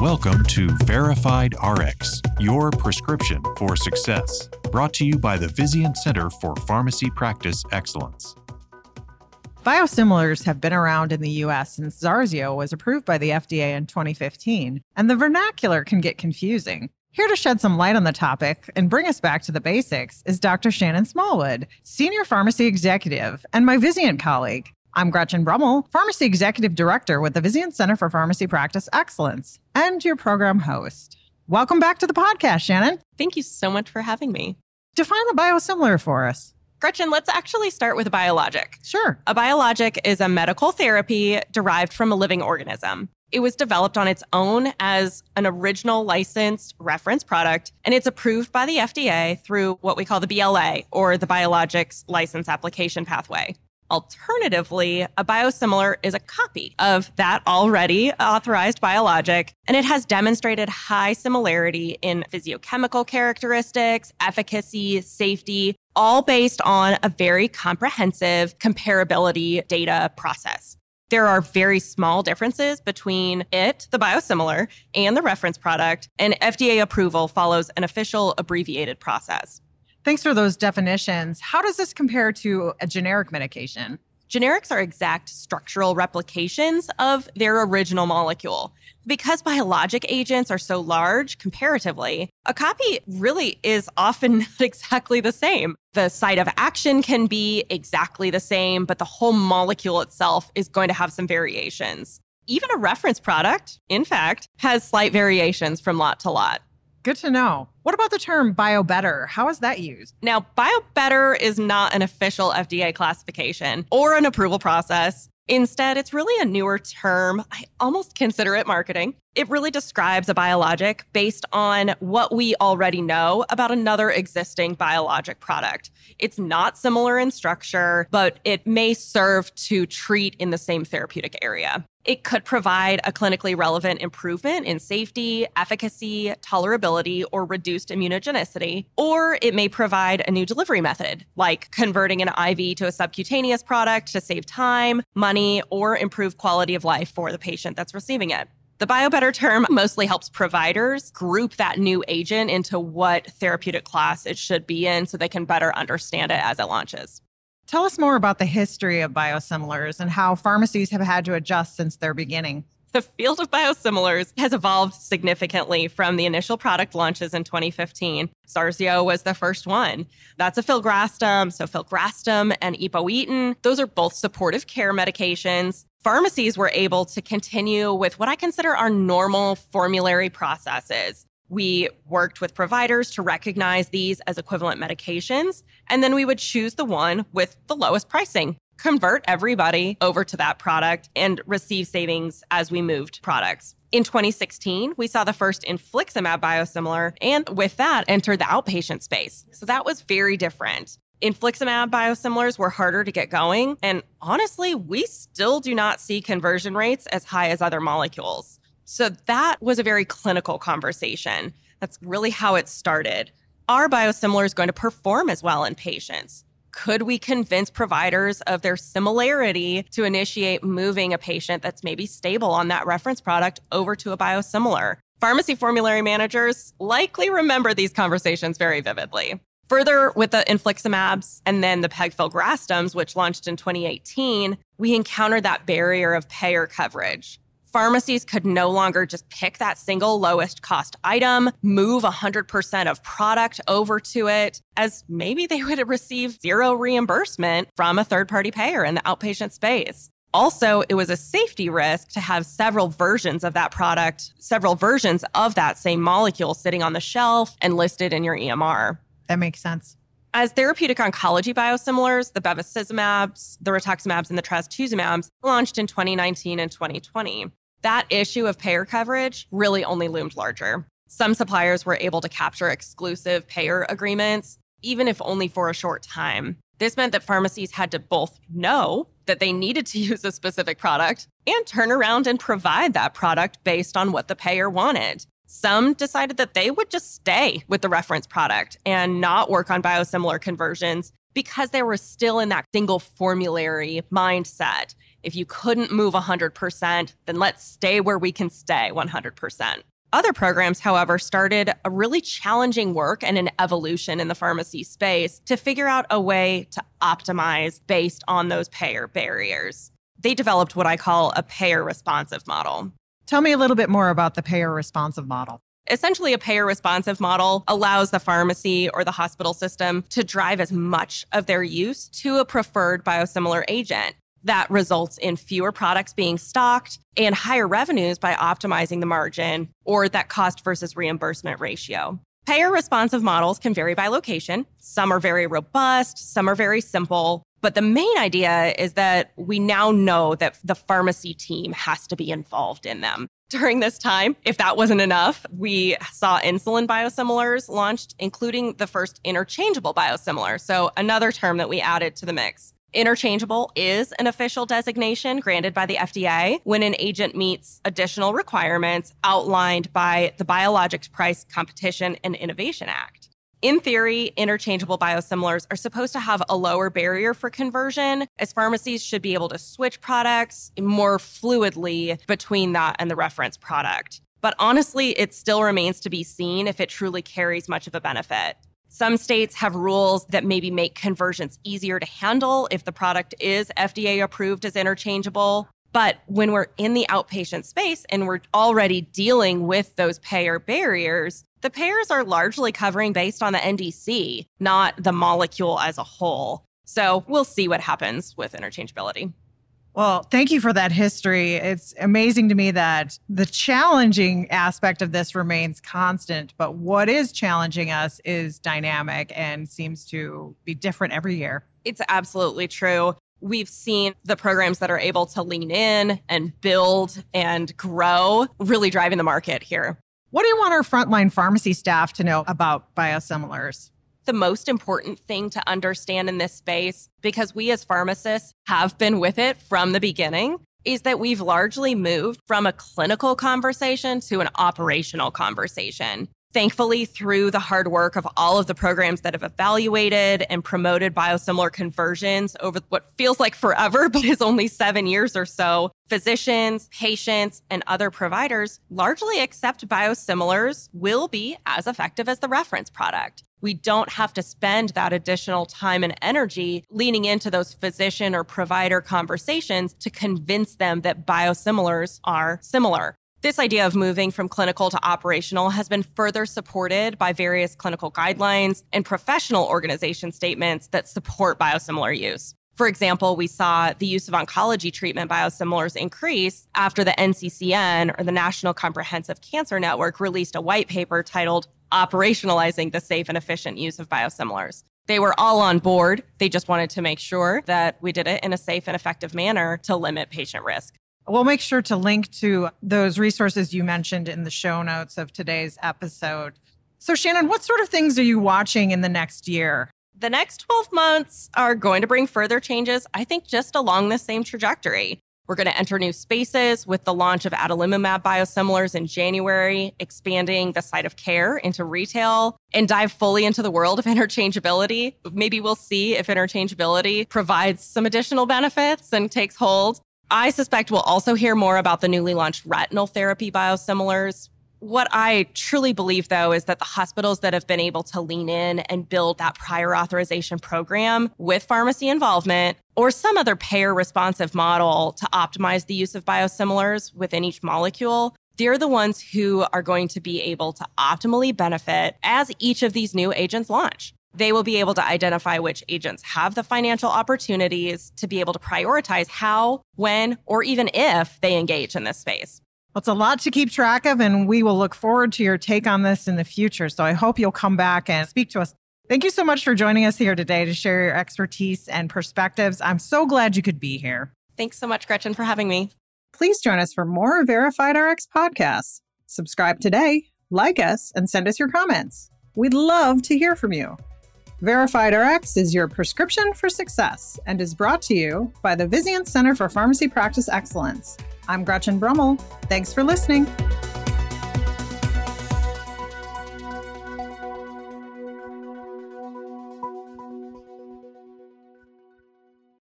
Welcome to Verified RX, your prescription for success. Brought to you by the Vizient Center for Pharmacy Practice Excellence. Biosimilars have been around in the US since Zarzio was approved by the FDA in 2015, and the vernacular can get confusing. Here to shed some light on the topic and bring us back to the basics is Dr. Shannon Smallwood, Senior Pharmacy Executive and my Vizient colleague. I'm Gretchen Brummel, Pharmacy Executive Director with the Vizient Center for Pharmacy Practice Excellence, and your program host. Welcome back to the podcast, Shannon. Thank you so much for having me. Define a biosimilar for us. Gretchen, let's actually start with a biologic. Sure. A biologic is a medical therapy derived from a living organism. It was developed on its own as an original licensed reference product, and it's approved by the FDA through what we call the BLA or the Biologics License Application Pathway. Alternatively, a biosimilar is a copy of that already authorized biologic, and it has demonstrated high similarity in physiochemical characteristics, efficacy, safety, all based on a very comprehensive comparability data process. There are very small differences between it, the biosimilar, and the reference product, and FDA approval follows an official abbreviated process. Thanks for those definitions. How does this compare to a generic medication? Generics are exact structural replications of their original molecule. Because biologic agents are so large comparatively, a copy really is often not exactly the same. The site of action can be exactly the same, but the whole molecule itself is going to have some variations. Even a reference product, in fact, has slight variations from lot to lot. Good to know. What about the term biobetter? How is that used? Now, biobetter is not an official FDA classification or an approval process. Instead, it's really a newer term. I almost consider it marketing. It really describes a biologic based on what we already know about another existing biologic product. It's not similar in structure, but it may serve to treat in the same therapeutic area. It could provide a clinically relevant improvement in safety, efficacy, tolerability, or reduced immunogenicity. Or it may provide a new delivery method, like converting an IV to a subcutaneous product to save time, money, or improve quality of life for the patient that's receiving it. The biobetter term mostly helps providers group that new agent into what therapeutic class it should be in so they can better understand it as it launches. Tell us more about the history of biosimilars and how pharmacies have had to adjust since their beginning. The field of biosimilars has evolved significantly from the initial product launches in 2015. Zarzio was the first one. That's a filgrastim. So, filgrastim and epoetin, those are both supportive care medications. Pharmacies were able to continue with what I consider our normal formulary processes. We worked with providers to recognize these as equivalent medications, and then we would choose the one with the lowest pricing, convert everybody over to that product, and receive savings as we moved products. In 2016, we saw the first infliximab biosimilar, and with that, entered the outpatient space. So that was very different. Infliximab biosimilars were harder to get going, and honestly, we still do not see conversion rates as high as other molecules. So that was a very clinical conversation. That's really how it started. Are biosimilars going to perform as well in patients? Could we convince providers of their similarity to initiate moving a patient that's maybe stable on that reference product over to a biosimilar? Pharmacy formulary managers likely remember these conversations very vividly. Further, with the infliximabs and then the pegfilgrastims, which launched in 2018, we encountered that barrier of payer coverage pharmacies could no longer just pick that single lowest cost item, move 100% of product over to it, as maybe they would receive zero reimbursement from a third party payer in the outpatient space. Also, it was a safety risk to have several versions of that product, several versions of that same molecule sitting on the shelf and listed in your EMR. That makes sense. As therapeutic oncology biosimilars, the bevacizumabs, the rituximabs, and the trastuzumabs launched in 2019 and 2020 that issue of payer coverage really only loomed larger. Some suppliers were able to capture exclusive payer agreements, even if only for a short time. This meant that pharmacies had to both know that they needed to use a specific product and turn around and provide that product based on what the payer wanted. Some decided that they would just stay with the reference product and not work on biosimilar conversions because they were still in that single formulary mindset. If you couldn't move 100%, then let's stay where we can stay 100%. Other programs, however, started a really challenging work and an evolution in the pharmacy space to figure out a way to optimize based on those payer barriers. They developed what I call a payer responsive model. Tell me a little bit more about the payer responsive model. Essentially, a payer responsive model allows the pharmacy or the hospital system to drive as much of their use to a preferred biosimilar agent. That results in fewer products being stocked and higher revenues by optimizing the margin or that cost versus reimbursement ratio. Payer responsive models can vary by location. Some are very robust, some are very simple. But the main idea is that we now know that the pharmacy team has to be involved in them during this time. If that wasn't enough, we saw insulin biosimilars launched, including the first interchangeable biosimilar. So, another term that we added to the mix. Interchangeable is an official designation granted by the FDA when an agent meets additional requirements outlined by the Biologics Price Competition and Innovation Act. In theory, interchangeable biosimilars are supposed to have a lower barrier for conversion, as pharmacies should be able to switch products more fluidly between that and the reference product. But honestly, it still remains to be seen if it truly carries much of a benefit. Some states have rules that maybe make conversions easier to handle if the product is FDA approved as interchangeable. But when we're in the outpatient space and we're already dealing with those payer barriers, the payers are largely covering based on the NDC, not the molecule as a whole. So we'll see what happens with interchangeability. Well, thank you for that history. It's amazing to me that the challenging aspect of this remains constant, but what is challenging us is dynamic and seems to be different every year. It's absolutely true. We've seen the programs that are able to lean in and build and grow really driving the market here. What do you want our frontline pharmacy staff to know about biosimilars? The most important thing to understand in this space, because we as pharmacists have been with it from the beginning, is that we've largely moved from a clinical conversation to an operational conversation. Thankfully, through the hard work of all of the programs that have evaluated and promoted biosimilar conversions over what feels like forever, but is only seven years or so, physicians, patients, and other providers largely accept biosimilars will be as effective as the reference product. We don't have to spend that additional time and energy leaning into those physician or provider conversations to convince them that biosimilars are similar. This idea of moving from clinical to operational has been further supported by various clinical guidelines and professional organization statements that support biosimilar use. For example, we saw the use of oncology treatment biosimilars increase after the NCCN or the National Comprehensive Cancer Network released a white paper titled Operationalizing the Safe and Efficient Use of Biosimilars. They were all on board. They just wanted to make sure that we did it in a safe and effective manner to limit patient risk. We'll make sure to link to those resources you mentioned in the show notes of today's episode. So, Shannon, what sort of things are you watching in the next year? The next 12 months are going to bring further changes, I think, just along the same trajectory. We're going to enter new spaces with the launch of adalimumab biosimilars in January, expanding the site of care into retail and dive fully into the world of interchangeability. Maybe we'll see if interchangeability provides some additional benefits and takes hold. I suspect we'll also hear more about the newly launched retinal therapy biosimilars. What I truly believe, though, is that the hospitals that have been able to lean in and build that prior authorization program with pharmacy involvement or some other payer responsive model to optimize the use of biosimilars within each molecule, they're the ones who are going to be able to optimally benefit as each of these new agents launch they will be able to identify which agents have the financial opportunities to be able to prioritize how, when, or even if they engage in this space. Well, it's a lot to keep track of, and we will look forward to your take on this in the future. So I hope you'll come back and speak to us. Thank you so much for joining us here today to share your expertise and perspectives. I'm so glad you could be here. Thanks so much, Gretchen, for having me. Please join us for more Verified RX podcasts. Subscribe today, like us, and send us your comments. We'd love to hear from you. Verified RX is your prescription for success and is brought to you by the Vizient Center for Pharmacy Practice Excellence. I'm Gretchen Brummel. Thanks for listening.